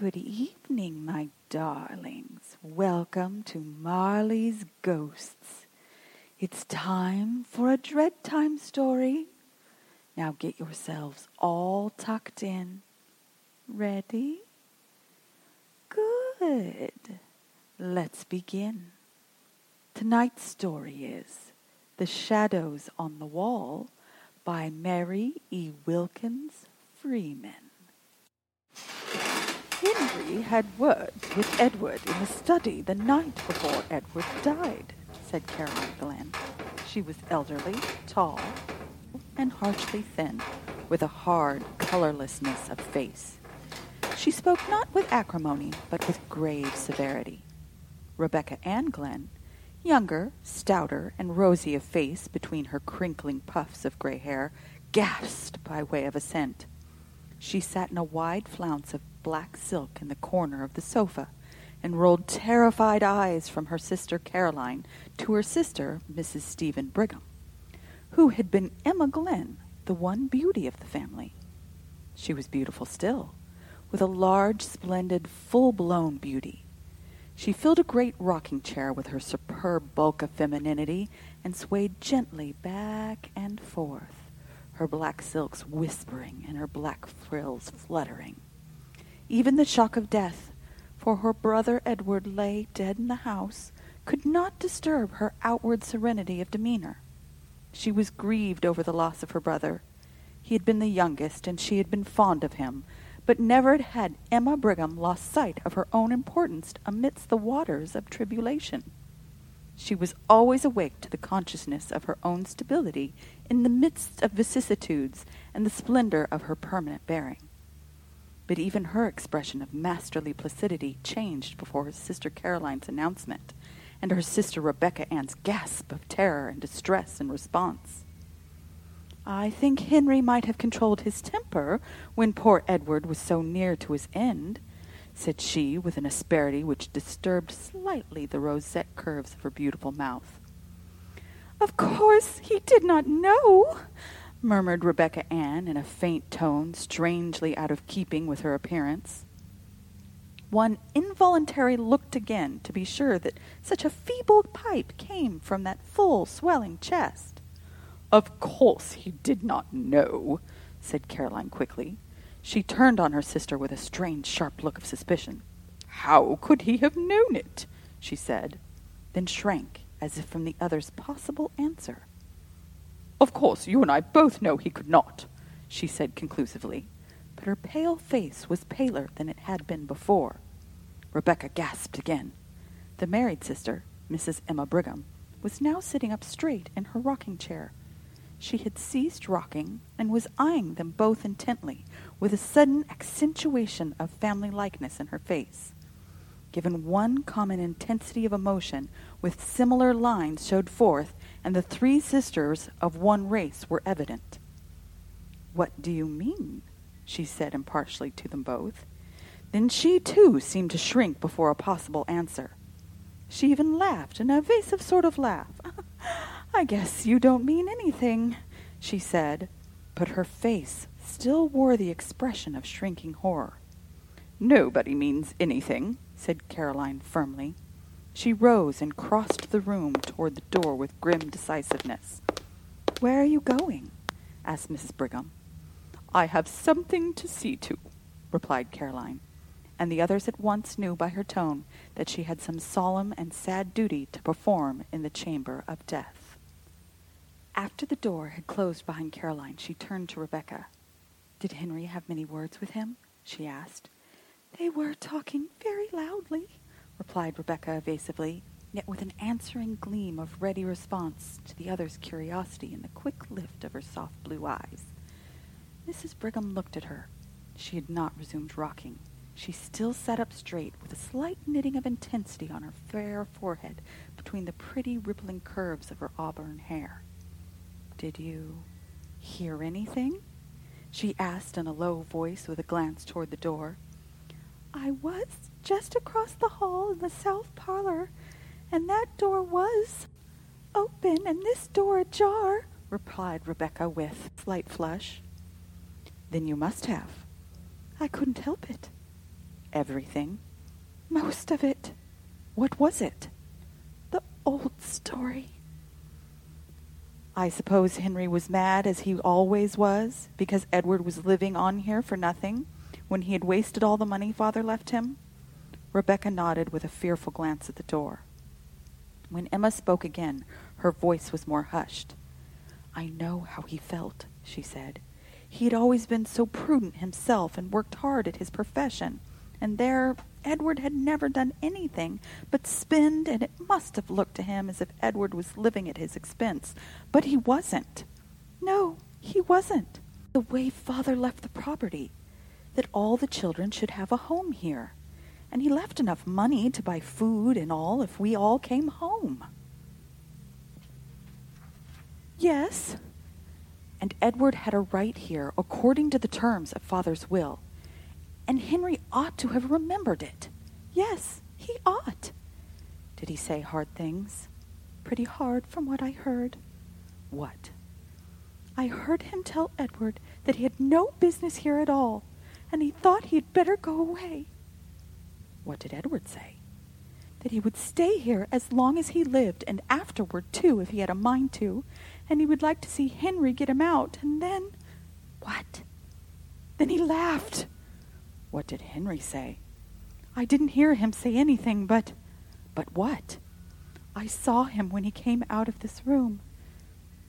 Good evening, my darlings. Welcome to Marley's Ghosts. It's time for a dread time story. Now get yourselves all tucked in. Ready? Good. Let's begin. Tonight's story is The Shadows on the Wall by Mary E. Wilkins Freeman. Henry had words with Edward in the study the night before Edward died, said Caroline Glynn. She was elderly, tall, and harshly thin, with a hard colorlessness of face. She spoke not with acrimony, but with grave severity. Rebecca Ann Glynn, younger, stouter, and rosy of face between her crinkling puffs of gray hair, gasped by way of assent. She sat in a wide flounce of black silk in the corner of the sofa, and rolled terrified eyes from her sister Caroline to her sister, Mrs. Stephen Brigham, who had been Emma Glynn, the one beauty of the family. She was beautiful still, with a large, splendid, full-blown beauty. She filled a great rocking chair with her superb bulk of femininity and swayed gently back and forth, her black silks whispering and her black frills fluttering. Even the shock of death, for her brother Edward lay dead in the house, could not disturb her outward serenity of demeanor. She was grieved over the loss of her brother. He had been the youngest, and she had been fond of him, but never had Emma Brigham lost sight of her own importance amidst the waters of tribulation. She was always awake to the consciousness of her own stability in the midst of vicissitudes and the splendor of her permanent bearing but even her expression of masterly placidity changed before her sister Caroline's announcement, and her sister Rebecca Ann's gasp of terror and distress in response. I think Henry might have controlled his temper when poor Edward was so near to his end, said she with an asperity which disturbed slightly the rosette curves of her beautiful mouth. Of course he did not know, murmured Rebecca Ann in a faint tone strangely out of keeping with her appearance. One involuntarily looked again to be sure that such a feeble pipe came from that full, swelling chest. Of course he did not know, said Caroline quickly. She turned on her sister with a strange, sharp look of suspicion. How could he have known it? she said, then shrank as if from the other's possible answer. Of course, you and I both know he could not, she said conclusively, but her pale face was paler than it had been before. Rebecca gasped again. The married sister, Mrs. Emma Brigham, was now sitting up straight in her rocking chair. She had ceased rocking and was eyeing them both intently, with a sudden accentuation of family likeness in her face. Given one common intensity of emotion, with similar lines showed forth and the three sisters of one race were evident. What do you mean? she said impartially to them both. Then she too seemed to shrink before a possible answer. She even laughed, an evasive sort of laugh. I guess you don't mean anything, she said, but her face still wore the expression of shrinking horror. Nobody means anything, said Caroline firmly. She rose and crossed the room toward the door with grim decisiveness. Where are you going? asked Mrs. Brigham. I have something to see to, replied Caroline, and the others at once knew by her tone that she had some solemn and sad duty to perform in the chamber of death. After the door had closed behind Caroline, she turned to Rebecca. Did Henry have many words with him? she asked. They were talking very loudly, replied Rebecca evasively, yet with an answering gleam of ready response to the other's curiosity in the quick lift of her soft blue eyes. Mrs. Brigham looked at her. She had not resumed rocking. She still sat up straight, with a slight knitting of intensity on her fair forehead between the pretty rippling curves of her auburn hair. Did you hear anything? she asked in a low voice with a glance toward the door. I was just across the hall in the south parlor, and that door was open and this door ajar, replied Rebecca with slight flush. Then you must have. I couldn't help it. Everything. Most of it. What was it? The old story. I suppose Henry was mad, as he always was, because Edward was living on here for nothing, when he had wasted all the money father left him? Rebecca nodded with a fearful glance at the door. When Emma spoke again, her voice was more hushed. I know how he felt, she said. He had always been so prudent himself and worked hard at his profession, and there Edward had never done anything but spend, and it must have looked to him as if Edward was living at his expense. But he wasn't. No, he wasn't. The way father left the property, that all the children should have a home here. And he left enough money to buy food and all if we all came home. Yes. And Edward had a right here according to the terms of father's will and Henry ought to have remembered it. Yes, he ought. Did he say hard things? Pretty hard from what I heard. What? I heard him tell Edward that he had no business here at all, and he thought he had better go away. What did Edward say? That he would stay here as long as he lived, and afterward, too, if he had a mind to, and he would like to see Henry get him out, and then. What? Then he laughed. What did Henry say? I didn't hear him say anything, but. But what? I saw him when he came out of this room.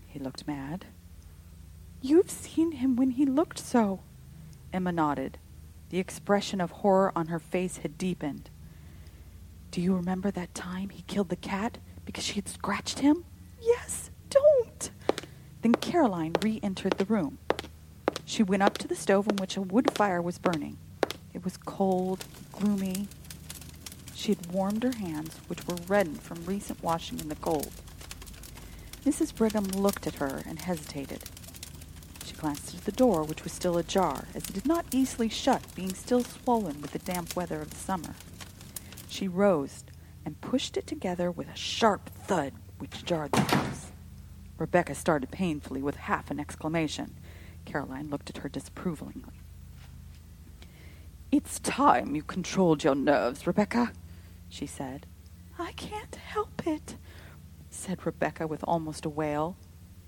He looked mad. You've seen him when he looked so. Emma nodded. The expression of horror on her face had deepened. Do you remember that time he killed the cat because she had scratched him? Yes, don't. Then Caroline re entered the room. She went up to the stove in which a wood fire was burning. It was cold, gloomy. She had warmed her hands, which were reddened from recent washing in the cold. Mrs. Brigham looked at her and hesitated. She glanced at the door, which was still ajar, as it did not easily shut, being still swollen with the damp weather of the summer. She rose and pushed it together with a sharp thud which jarred the house. Rebecca started painfully with half an exclamation. Caroline looked at her disapprovingly. It's time you controlled your nerves, Rebecca, she said. I can't help it, said Rebecca with almost a wail.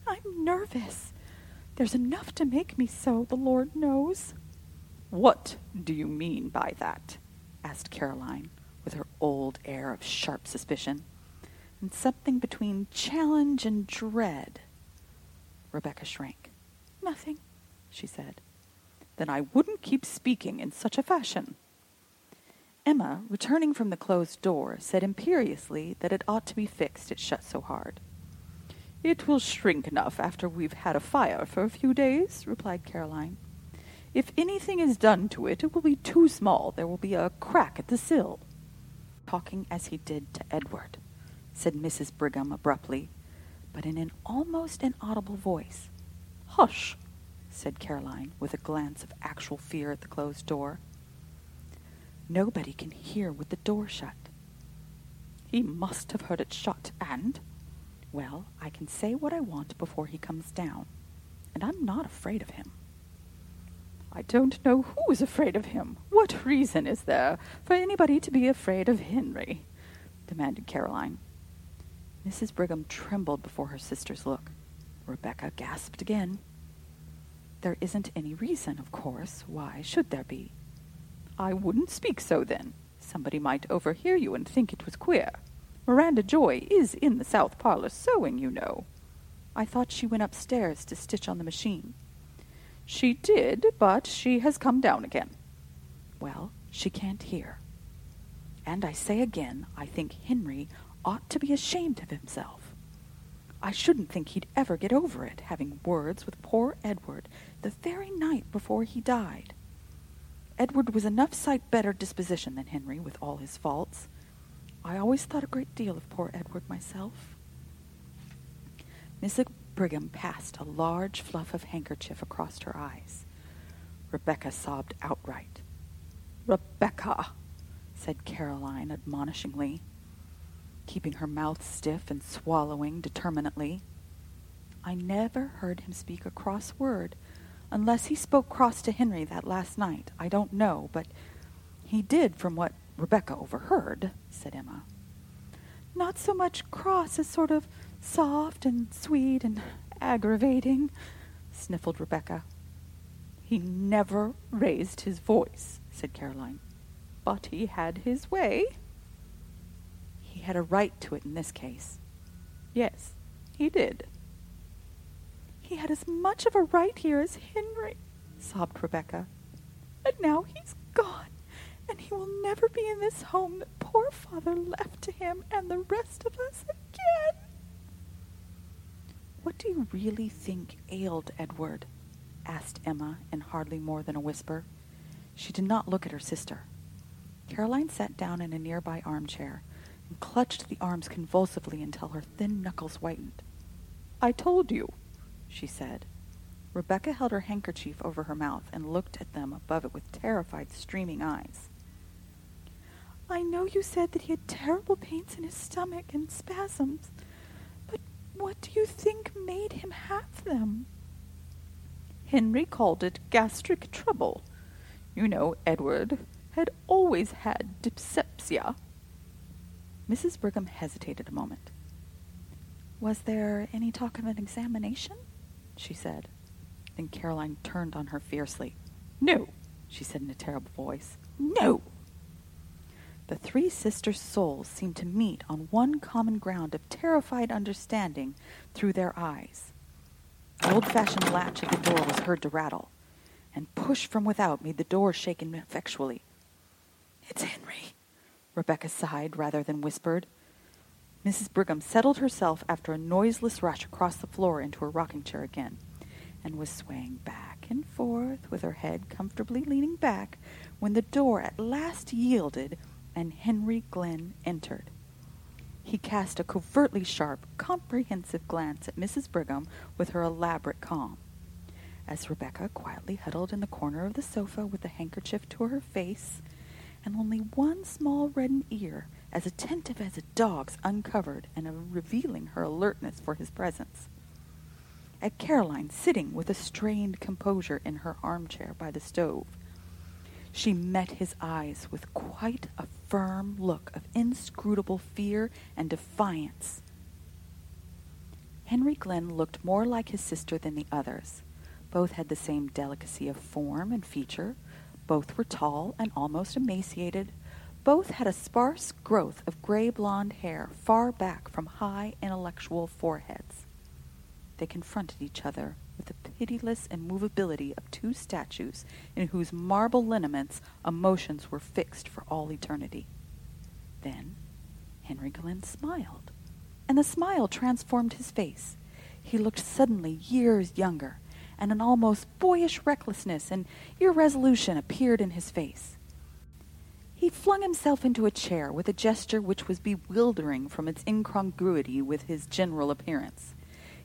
I'm nervous. There's enough to make me so, the Lord knows. What do you mean by that? asked Caroline, with her old air of sharp suspicion, and something between challenge and dread. Rebecca shrank. Nothing, she said then I wouldn't keep speaking in such a fashion. Emma, returning from the closed door, said imperiously that it ought to be fixed, it shut so hard. It will shrink enough after we've had a fire for a few days, replied Caroline. If anything is done to it, it will be too small. There will be a crack at the sill. Talking as he did to Edward, said Mrs. Brigham abruptly, but in an almost inaudible voice. Hush! Said Caroline, with a glance of actual fear at the closed door. Nobody can hear with the door shut. He must have heard it shut, and... Well, I can say what I want before he comes down, and I'm not afraid of him. I don't know who is afraid of him. What reason is there for anybody to be afraid of Henry? demanded Caroline. Mrs. Brigham trembled before her sister's look. Rebecca gasped again. There isn't any reason, of course. Why should there be? I wouldn't speak so then. Somebody might overhear you and think it was queer. Miranda Joy is in the south parlor sewing, you know. I thought she went upstairs to stitch on the machine. She did, but she has come down again. Well, she can't hear. And I say again, I think Henry ought to be ashamed of himself. I shouldn't think he'd ever get over it, having words with poor Edward the very night before he died. Edward was enough sight better disposition than Henry, with all his faults. I always thought a great deal of poor Edward myself. Mrs. Brigham passed a large fluff of handkerchief across her eyes. Rebecca sobbed outright. Rebecca, said Caroline admonishingly keeping her mouth stiff and swallowing determinately. I never heard him speak a cross word, unless he spoke cross to Henry that last night. I don't know, but He did, from what Rebecca overheard, said Emma. Not so much cross as sort of soft and sweet and aggravating, sniffled Rebecca. He never raised his voice, said Caroline. But he had his way. He had a right to it in this case. Yes, he did. He had as much of a right here as Henry, sobbed Rebecca. And now he's gone, and he will never be in this home that poor father left to him and the rest of us again. What do you really think ailed Edward? asked Emma in hardly more than a whisper. She did not look at her sister. Caroline sat down in a nearby armchair and clutched the arms convulsively until her thin knuckles whitened. I told you, she said. Rebecca held her handkerchief over her mouth and looked at them above it with terrified, streaming eyes. I know you said that he had terrible pains in his stomach and spasms, but what do you think made him have them? Henry called it gastric trouble. You know, Edward had always had dyspepsia. Mrs. Brigham hesitated a moment. Was there any talk of an examination? She said. Then Caroline turned on her fiercely. No, she said in a terrible voice. No! The three sisters' souls seemed to meet on one common ground of terrified understanding through their eyes. The old-fashioned latch of the door was heard to rattle, and push from without made the door shake ineffectually. It's Henry, Rebecca sighed rather than whispered. Mrs. Brigham settled herself after a noiseless rush across the floor into her rocking chair again, and was swaying back and forth with her head comfortably leaning back when the door at last yielded and Henry Glynn entered. He cast a covertly sharp, comprehensive glance at Mrs. Brigham with her elaborate calm. As Rebecca quietly huddled in the corner of the sofa with the handkerchief to her face, and only one small reddened ear, as attentive as a dog's, uncovered and revealing her alertness for his presence. At Caroline sitting with a strained composure in her armchair by the stove, she met his eyes with quite a firm look of inscrutable fear and defiance. Henry Glynn looked more like his sister than the others. Both had the same delicacy of form and feature. Both were tall and almost emaciated. Both had a sparse growth of gray blonde hair far back from high intellectual foreheads. They confronted each other with the pitiless immovability of two statues in whose marble lineaments emotions were fixed for all eternity. Then Henry Glynn smiled, and the smile transformed his face. He looked suddenly years younger, and an almost boyish recklessness and irresolution appeared in his face. He flung himself into a chair with a gesture which was bewildering from its incongruity with his general appearance.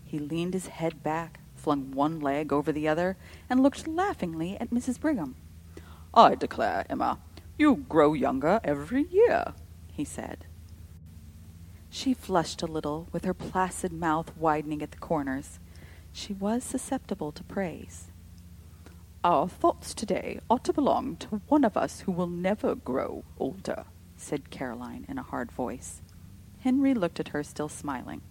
He leaned his head back, flung one leg over the other, and looked laughingly at Mrs. Brigham. I declare, Emma, you grow younger every year, he said. She flushed a little, with her placid mouth widening at the corners. She was susceptible to praise. Our thoughts today ought to belong to one of us who will never grow older, said Caroline in a hard voice. Henry looked at her, still smiling.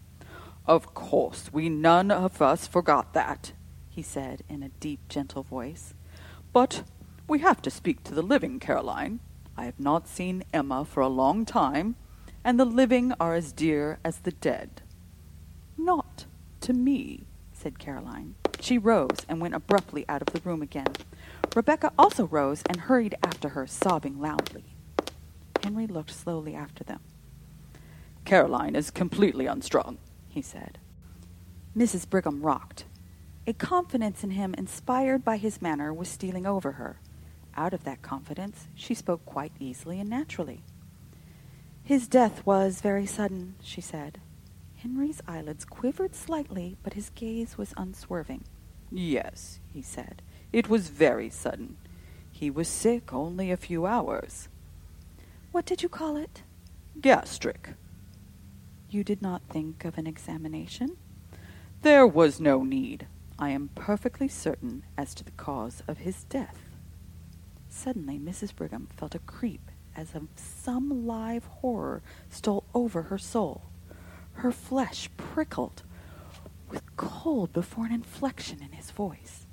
Of course, we none of us forgot that, he said in a deep, gentle voice. But we have to speak to the living, Caroline. I have not seen Emma for a long time, and the living are as dear as the dead. Not to me, said Caroline. She rose and went abruptly out of the room again. Rebecca also rose and hurried after her, sobbing loudly. Henry looked slowly after them. Caroline is completely unstrung, he said. Mrs. Brigham rocked. A confidence in him inspired by his manner was stealing over her. Out of that confidence, she spoke quite easily and naturally. His death was very sudden, she said. Henry's eyelids quivered slightly, but his gaze was unswerving. Yes, he said. It was very sudden. He was sick only a few hours. What did you call it? Gastric. You did not think of an examination? There was no need. I am perfectly certain as to the cause of his death. Suddenly, Mrs. Brigham felt a creep as of some live horror stole over her soul. Her flesh prickled with cold before an inflection in his voice.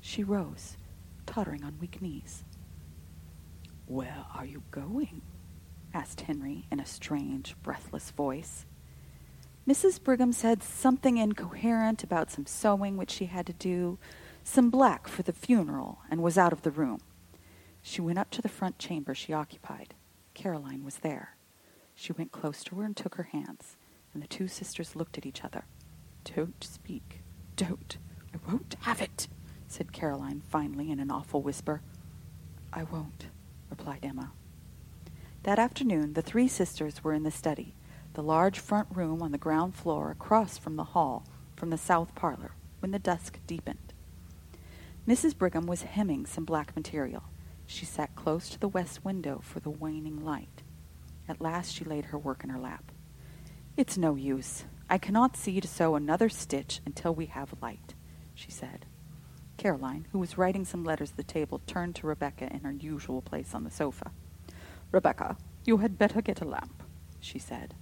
She rose, tottering on weak knees. Where are you going? asked Henry in a strange, breathless voice. Mrs. Brigham said something incoherent about some sewing which she had to do, some black for the funeral, and was out of the room. She went up to the front chamber she occupied. Caroline was there. She went close to her and took her hands, and the two sisters looked at each other. Don't speak. Don't. I won't have it, said Caroline finally in an awful whisper. I won't, replied Emma. That afternoon, the three sisters were in the study, the large front room on the ground floor across from the hall from the south parlor, when the dusk deepened. Mrs. Brigham was hemming some black material. She sat close to the west window for the waning light. At last she laid her work in her lap. It's no use. I cannot see to sew another stitch until we have light, she said. Caroline, who was writing some letters at the table, turned to Rebecca in her usual place on the sofa. Rebecca, you had better get a lamp, she said.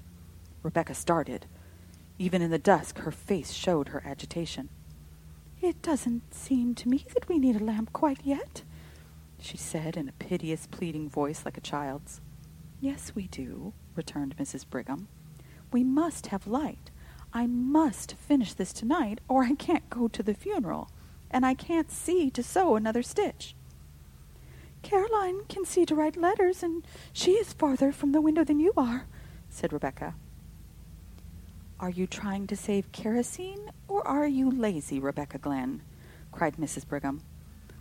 Rebecca started. Even in the dusk, her face showed her agitation. It doesn't seem to me that we need a lamp quite yet, she said in a piteous, pleading voice like a child's. Yes, we do, returned Mrs. Brigham. We must have light. I must finish this tonight, or I can't go to the funeral, and I can't see to sew another stitch. Caroline can see to write letters, and she is farther from the window than you are, said Rebecca. Are you trying to save kerosene, or are you lazy, Rebecca Glynn? cried Mrs. Brigham.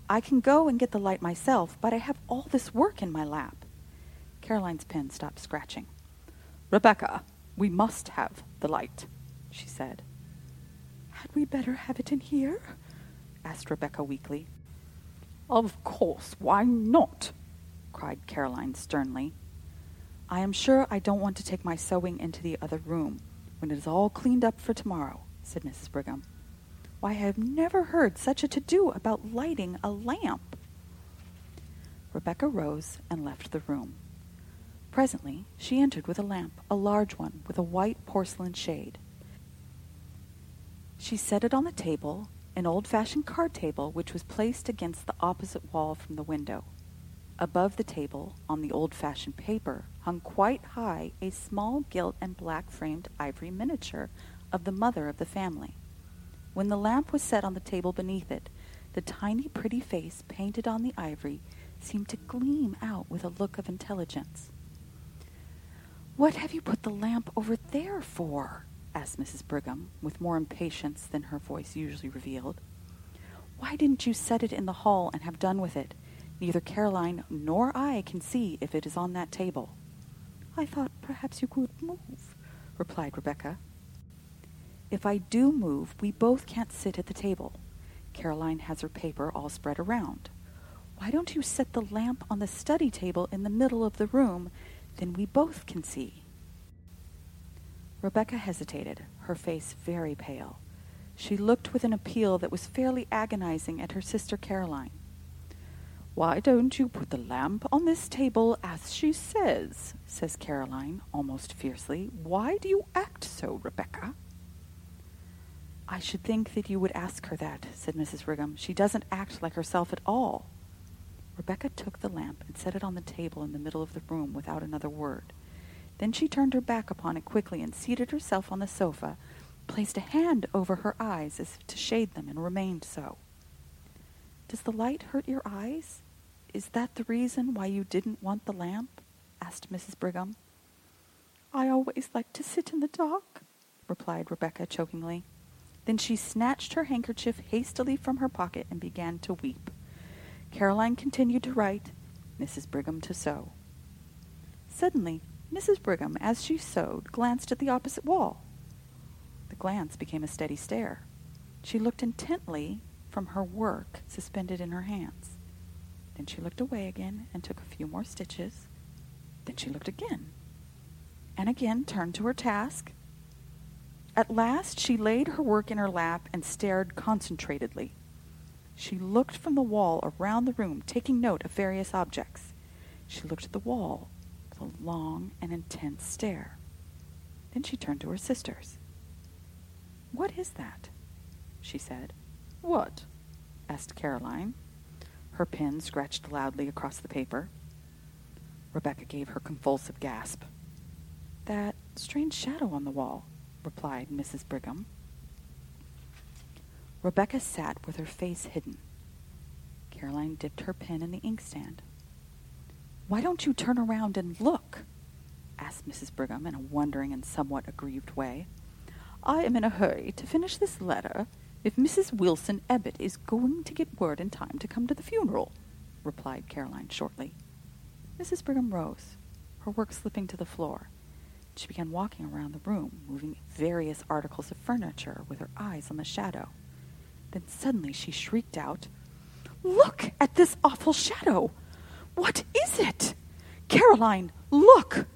I can go and get the light myself, but I have all this work in my lap. Caroline's pen stopped scratching. Rebecca, we must have the light, she said. Had we better have it in here? asked Rebecca weakly. Of course, why not? cried Caroline sternly. I am sure I don't want to take my sewing into the other room, when it is all cleaned up for tomorrow, said Mrs. Brigham. Why, I have never heard such a to-do about lighting a lamp. Rebecca rose and left the room. Presently she entered with a lamp, a large one, with a white porcelain shade. She set it on the table, an old-fashioned card table which was placed against the opposite wall from the window. Above the table, on the old-fashioned paper, hung quite high a small gilt and black-framed ivory miniature of the mother of the family. When the lamp was set on the table beneath it, the tiny pretty face painted on the ivory seemed to gleam out with a look of intelligence. What have you put the lamp over there for? asked Mrs. Brigham, with more impatience than her voice usually revealed. Why didn't you set it in the hall and have done with it? Neither Caroline nor I can see if it is on that table. I thought perhaps you could move, replied Rebecca. If I do move, we both can't sit at the table. Caroline has her paper all spread around. Why don't you set the lamp on the study table in the middle of the room? Then we both can see. Rebecca hesitated, her face very pale. She looked with an appeal that was fairly agonizing at her sister Caroline. Why don't you put the lamp on this table as she says? says Caroline, almost fiercely. Why do you act so, Rebecca? I should think that you would ask her that, said Mrs. Brigham. She doesn't act like herself at all. Rebecca took the lamp and set it on the table in the middle of the room without another word. Then she turned her back upon it quickly and seated herself on the sofa, placed a hand over her eyes as if to shade them, and remained so. Does the light hurt your eyes? Is that the reason why you didn't want the lamp? asked Mrs. Brigham. I always like to sit in the dark, replied Rebecca chokingly. Then she snatched her handkerchief hastily from her pocket and began to weep. Caroline continued to write, Mrs. Brigham to sew. Suddenly, Mrs. Brigham, as she sewed, glanced at the opposite wall. The glance became a steady stare. She looked intently from her work suspended in her hands. Then she looked away again and took a few more stitches. Then she looked again, and again turned to her task. At last she laid her work in her lap and stared concentratedly. She looked from the wall around the room, taking note of various objects. She looked at the wall with a long and intense stare. Then she turned to her sisters. What is that? she said. What? asked Caroline. Her pen scratched loudly across the paper. Rebecca gave her convulsive gasp. That strange shadow on the wall, replied Mrs. Brigham. Rebecca sat with her face hidden. Caroline dipped her pen in the inkstand. Why don't you turn around and look? asked Mrs. Brigham in a wondering and somewhat aggrieved way. I am in a hurry to finish this letter if Mrs. Wilson Ebbett is going to get word in time to come to the funeral, replied Caroline shortly. Mrs. Brigham rose, her work slipping to the floor. She began walking around the room, moving various articles of furniture with her eyes on the shadow. Then suddenly she shrieked out, Look at this awful shadow! What is it? Caroline, look!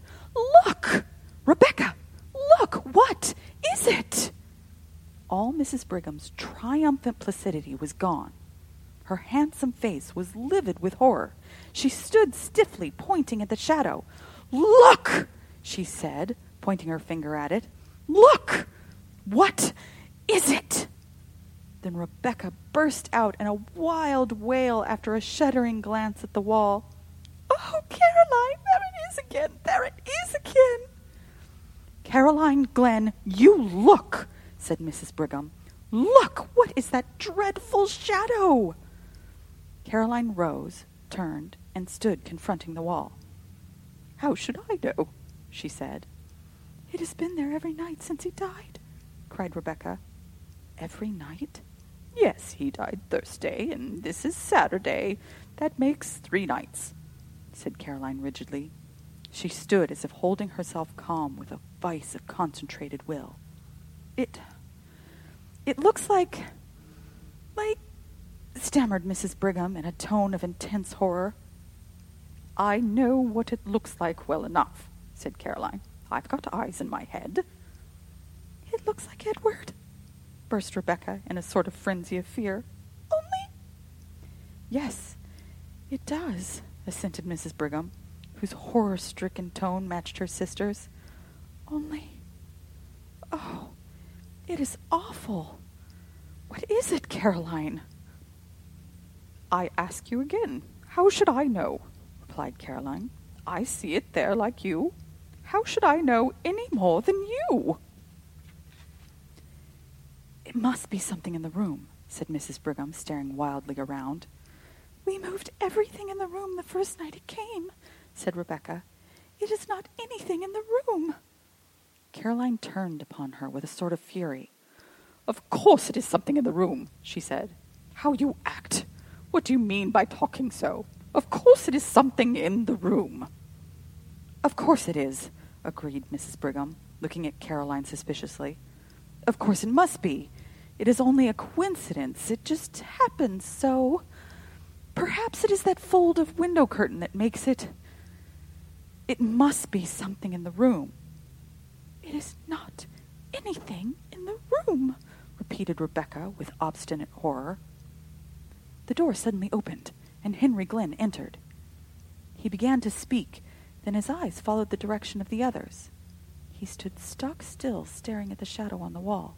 Look! Rebecca, look! What is it? All Mrs. Brigham's triumphant placidity was gone. Her handsome face was livid with horror. She stood stiffly, pointing at the shadow. Look! she said, pointing her finger at it. Look! What is it? Then Rebecca burst out in a wild wail after a shuddering glance at the wall. Oh, Caroline, there it is again! There it is again! Caroline Glynn, you look, said Mrs. Brigham. Look! What is that dreadful shadow? Caroline rose, turned, and stood confronting the wall. How should I know? she said. It has been there every night since he died, cried Rebecca. Every night? Yes, he died Thursday, and this is Saturday. That makes three nights, said Caroline rigidly. She stood as if holding herself calm with a vice of concentrated will. It. it looks like. like. stammered Mrs. Brigham in a tone of intense horror. I know what it looks like well enough, said Caroline. I've got eyes in my head. It looks like Edward, burst Rebecca in a sort of frenzy of fear. Only. Yes, it does, assented Mrs. Brigham, whose horror stricken tone matched her sister's. Only. Oh, it is awful. What is it, Caroline? I ask you again. How should I know? replied Caroline. I see it there like you. How should I know any more than you? Must be something in the room, said Mrs. Brigham, staring wildly around. We moved everything in the room the first night it came, said Rebecca. It is not anything in the room. Caroline turned upon her with a sort of fury. Of course it is something in the room, she said. How you act! What do you mean by talking so? Of course it is something in the room. Of course it is, agreed Mrs. Brigham, looking at Caroline suspiciously. Of course it must be. It is only a coincidence. It just happens so. Perhaps it is that fold of window curtain that makes it. It must be something in the room. It is not anything in the room, repeated Rebecca with obstinate horror. The door suddenly opened, and Henry Glynn entered. He began to speak, then his eyes followed the direction of the others. He stood stock still, staring at the shadow on the wall.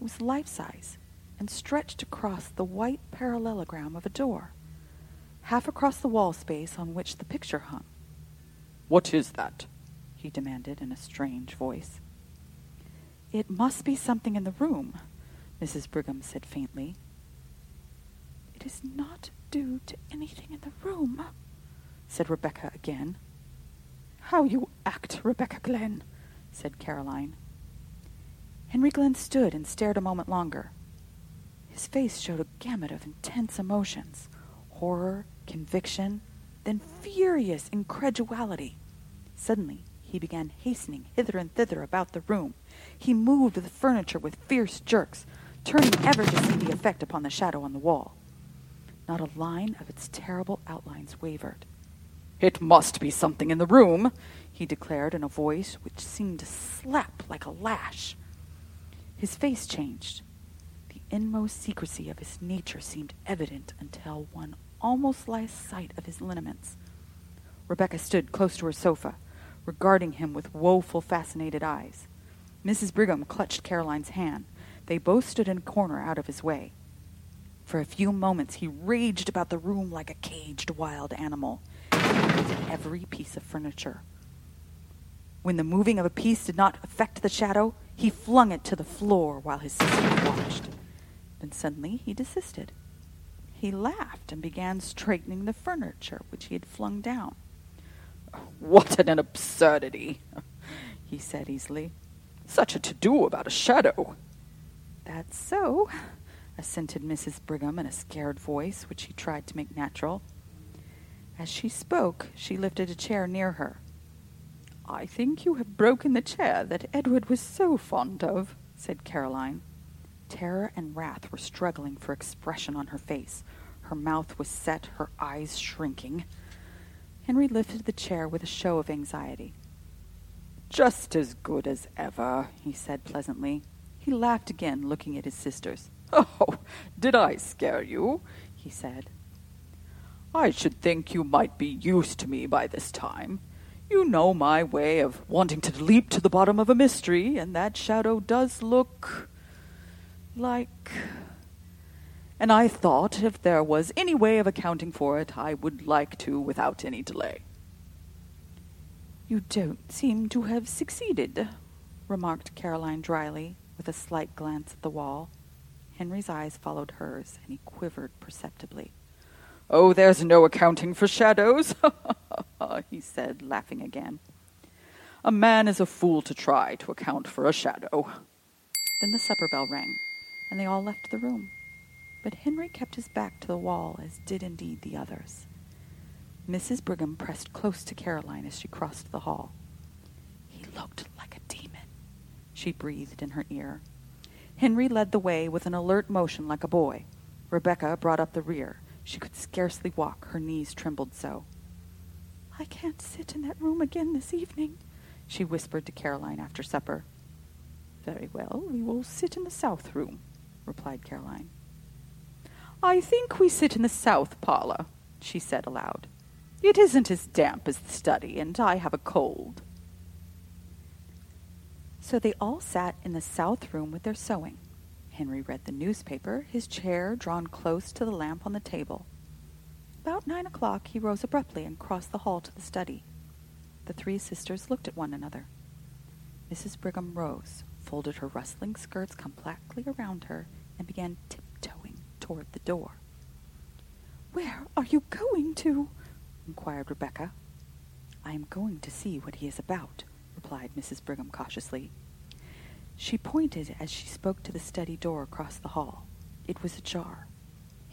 Was life size and stretched across the white parallelogram of a door, half across the wall space on which the picture hung. What is that? he demanded in a strange voice. It must be something in the room, Mrs. Brigham said faintly. It is not due to anything in the room, said Rebecca again. How you act, Rebecca Glynn, said Caroline. Henry Glynn stood and stared a moment longer. His face showed a gamut of intense emotions horror, conviction, then furious incredulity. Suddenly, he began hastening hither and thither about the room. He moved the furniture with fierce jerks, turning ever to see the effect upon the shadow on the wall. Not a line of its terrible outlines wavered. It must be something in the room, he declared in a voice which seemed to slap like a lash. His face changed. The inmost secrecy of his nature seemed evident until one almost lost sight of his lineaments. Rebecca stood close to her sofa, regarding him with woeful, fascinated eyes. Mrs. Brigham clutched Caroline's hand. They both stood in a corner out of his way. For a few moments he raged about the room like a caged wild animal, at every piece of furniture. When the moving of a piece did not affect the shadow, he flung it to the floor while his sister watched. Then suddenly he desisted. He laughed and began straightening the furniture which he had flung down. What an absurdity, he said easily. Such a to do about a shadow. That's so, assented Mrs. Brigham in a scared voice, which she tried to make natural. As she spoke, she lifted a chair near her. I think you have broken the chair that Edward was so fond of, said Caroline. Terror and wrath were struggling for expression on her face. Her mouth was set, her eyes shrinking. Henry lifted the chair with a show of anxiety. Just as good as ever, he said pleasantly. He laughed again, looking at his sisters. Oh, did I scare you? he said. I should think you might be used to me by this time. You know my way of wanting to leap to the bottom of a mystery, and that shadow does look like. And I thought if there was any way of accounting for it, I would like to without any delay. You don't seem to have succeeded, remarked Caroline dryly, with a slight glance at the wall. Henry's eyes followed hers, and he quivered perceptibly. Oh, there's no accounting for shadows, he said, laughing again. A man is a fool to try to account for a shadow. Then the supper bell rang, and they all left the room. But Henry kept his back to the wall, as did indeed the others. Mrs. Brigham pressed close to Caroline as she crossed the hall. He looked like a demon, she breathed in her ear. Henry led the way with an alert motion like a boy. Rebecca brought up the rear. She could scarcely walk, her knees trembled so. I can't sit in that room again this evening, she whispered to Caroline after supper. Very well, we will sit in the south room, replied Caroline. I think we sit in the south parlor, she said aloud. It isn't as damp as the study, and I have a cold. So they all sat in the south room with their sewing. Henry read the newspaper, his chair drawn close to the lamp on the table. About nine o'clock he rose abruptly and crossed the hall to the study. The three sisters looked at one another. Mrs. Brigham rose, folded her rustling skirts compactly around her, and began tiptoeing toward the door. Where are you going to? inquired Rebecca. I am going to see what he is about, replied Mrs. Brigham cautiously. She pointed as she spoke to the study door across the hall. It was ajar.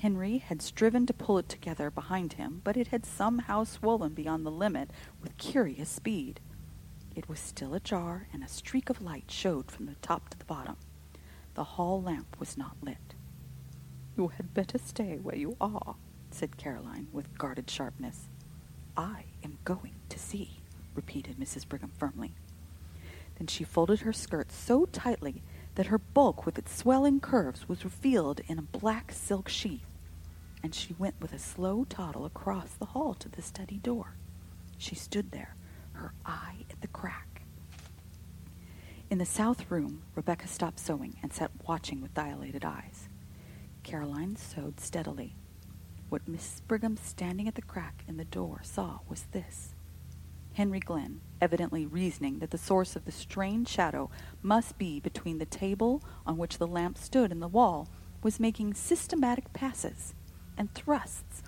Henry had striven to pull it together behind him, but it had somehow swollen beyond the limit with curious speed. It was still ajar, and a streak of light showed from the top to the bottom. The hall lamp was not lit. You had better stay where you are, said Caroline with guarded sharpness. I am going to see, repeated Mrs. Brigham firmly. Then she folded her skirts so tightly that her bulk with its swelling curves was revealed in a black silk sheath, and she went with a slow toddle across the hall to the study door. She stood there, her eye at the crack. In the south room, Rebecca stopped sewing and sat watching with dilated eyes. Caroline sewed steadily. What Mrs. Brigham, standing at the crack in the door, saw was this. Henry Glynn, evidently reasoning that the source of the strange shadow must be between the table on which the lamp stood and the wall, was making systematic passes and thrusts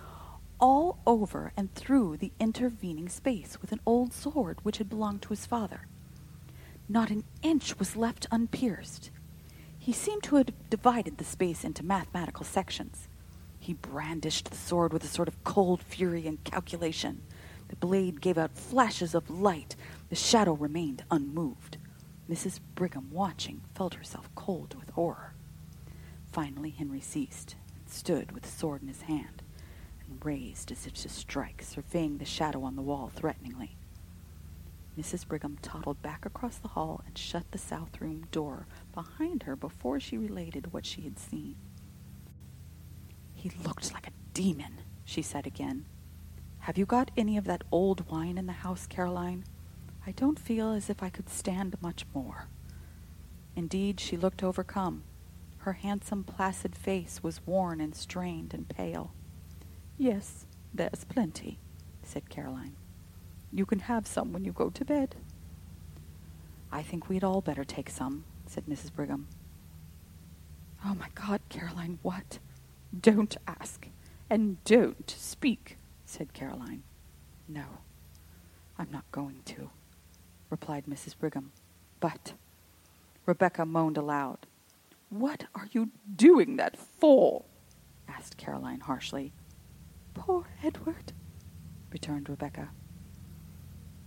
all over and through the intervening space with an old sword which had belonged to his father. Not an inch was left unpierced. He seemed to have divided the space into mathematical sections. He brandished the sword with a sort of cold fury and calculation. The blade gave out flashes of light. The shadow remained unmoved. Mrs. Brigham, watching, felt herself cold with horror. Finally, Henry ceased stood with sword in his hand and raised as if to strike, surveying the shadow on the wall threateningly. Mrs. Brigham toddled back across the hall and shut the south room door behind her before she related what she had seen. He looked like a demon, she said again. Have you got any of that old wine in the house, Caroline? I don't feel as if I could stand much more. Indeed, she looked overcome. Her handsome, placid face was worn and strained and pale. Yes, there's plenty, said Caroline. You can have some when you go to bed. I think we'd all better take some, said Mrs. Brigham. Oh, my God, Caroline, what? Don't ask, and don't speak, said Caroline. No, I'm not going to, replied Mrs. Brigham. But, Rebecca moaned aloud. What are you doing that for? asked Caroline harshly. Poor Edward, returned Rebecca.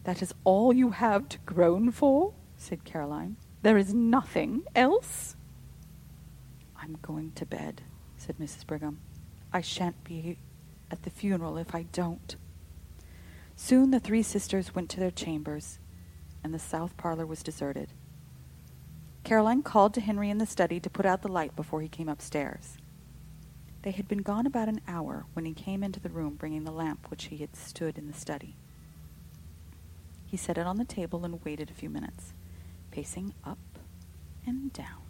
That is all you have to groan for? said Caroline. There is nothing else? I'm going to bed, said Mrs. Brigham. I shan't be at the funeral if I don't. Soon the three sisters went to their chambers, and the south parlor was deserted. Caroline called to Henry in the study to put out the light before he came upstairs. They had been gone about an hour when he came into the room bringing the lamp which he had stood in the study. He set it on the table and waited a few minutes, pacing up and down.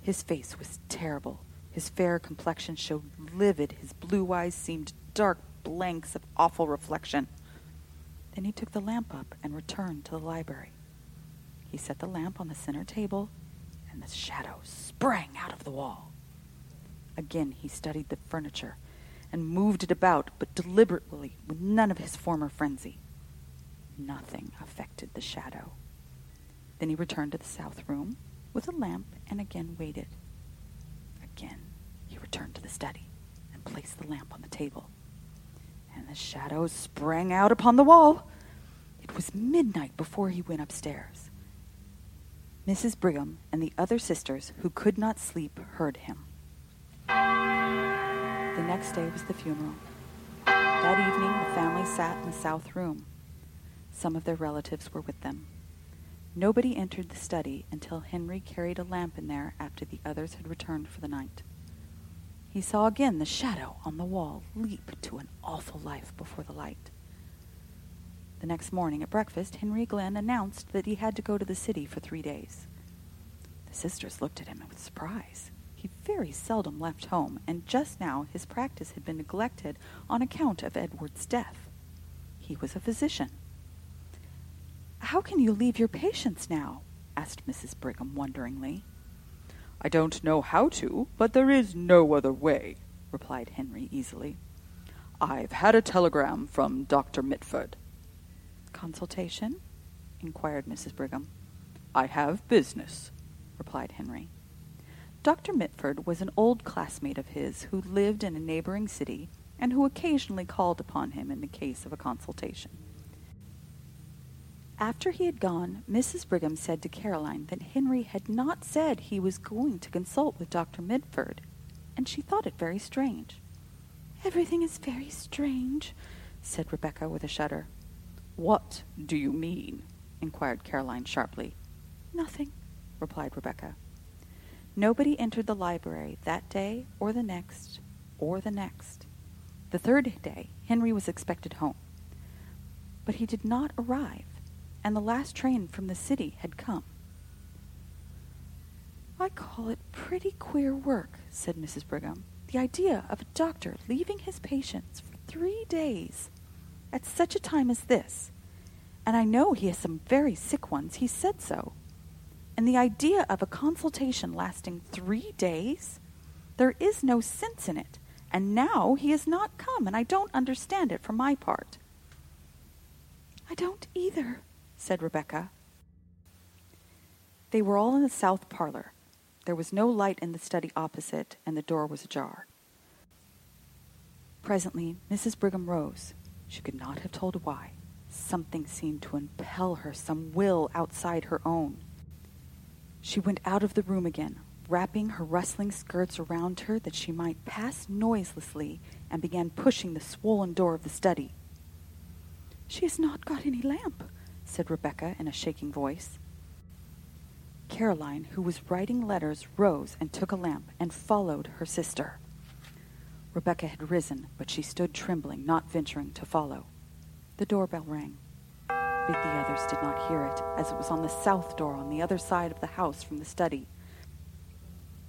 His face was terrible. His fair complexion showed livid. His blue eyes seemed dark blanks of awful reflection. Then he took the lamp up and returned to the library. He set the lamp on the center table, and the shadow sprang out of the wall. Again he studied the furniture and moved it about, but deliberately, with none of his former frenzy. Nothing affected the shadow. Then he returned to the south room with a lamp and again waited. Again he returned to the study and placed the lamp on the table. And the shadow sprang out upon the wall. It was midnight before he went upstairs. Mrs. Brigham and the other sisters who could not sleep heard him. The next day was the funeral. That evening the family sat in the south room. Some of their relatives were with them. Nobody entered the study until Henry carried a lamp in there after the others had returned for the night. He saw again the shadow on the wall leap to an awful life before the light. The next morning at breakfast, Henry Glynn announced that he had to go to the city for three days. The sisters looked at him with surprise. He very seldom left home, and just now his practice had been neglected on account of Edward's death. He was a physician, how can you leave your patients now? asked Mrs. Brigham wonderingly. I don't know how to, but there is no other way, replied Henry easily. I've had a telegram from Dr. Mitford. Consultation? inquired Mrs. Brigham. I have business, replied Henry. Dr. Mitford was an old classmate of his who lived in a neighboring city and who occasionally called upon him in the case of a consultation. After he had gone, Mrs. Brigham said to Caroline that Henry had not said he was going to consult with Dr. Mitford, and she thought it very strange. Everything is very strange, said Rebecca with a shudder. What do you mean? inquired Caroline sharply. Nothing, replied Rebecca. Nobody entered the library that day or the next or the next. The third day, Henry was expected home. But he did not arrive and the last train from the city had come. I call it pretty queer work, said Mrs. Brigham. The idea of a doctor leaving his patients for three days at such a time as this. And I know he has some very sick ones. He said so. And the idea of a consultation lasting three days? There is no sense in it. And now he has not come, and I don't understand it for my part. I don't either, said Rebecca. They were all in the south parlor. There was no light in the study opposite, and the door was ajar. Presently, Mrs. Brigham rose. She could not have told why. Something seemed to impel her, some will outside her own. She went out of the room again, wrapping her rustling skirts around her that she might pass noiselessly, and began pushing the swollen door of the study. She has not got any lamp, said Rebecca in a shaking voice. Caroline, who was writing letters, rose and took a lamp and followed her sister. Rebecca had risen, but she stood trembling, not venturing to follow. The doorbell rang. But the others did not hear it, as it was on the south door on the other side of the house from the study.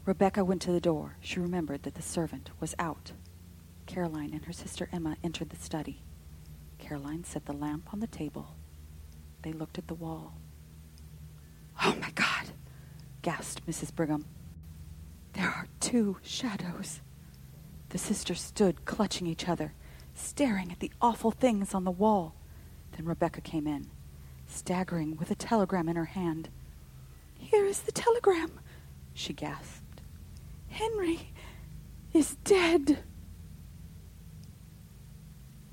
Rebecca went to the door. She remembered that the servant was out. Caroline and her sister Emma entered the study. Caroline set the lamp on the table. They looked at the wall. Oh, my God! gasped Mrs. Brigham. There are two shadows. The sisters stood clutching each other, staring at the awful things on the wall. Then Rebecca came in, staggering with a telegram in her hand. Here is the telegram, she gasped. Henry is dead.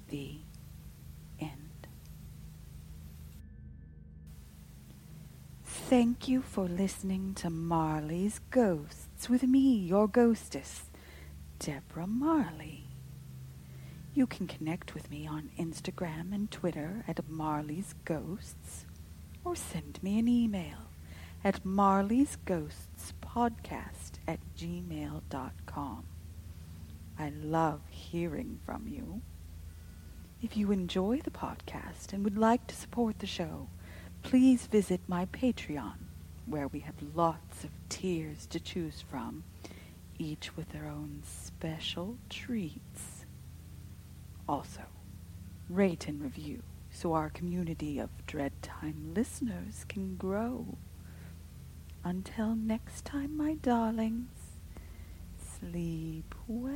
The end. Thank you for listening to Marley's Ghosts with me, your ghostess, Deborah Marley. You can connect with me on Instagram and Twitter at Marley's Ghosts or send me an email at Marley's Ghosts Podcast at gmail.com. I love hearing from you. If you enjoy the podcast and would like to support the show, please visit my Patreon, where we have lots of tiers to choose from each with their own special treats. Also, rate and review so our community of Dread Time listeners can grow. Until next time, my darlings, sleep well.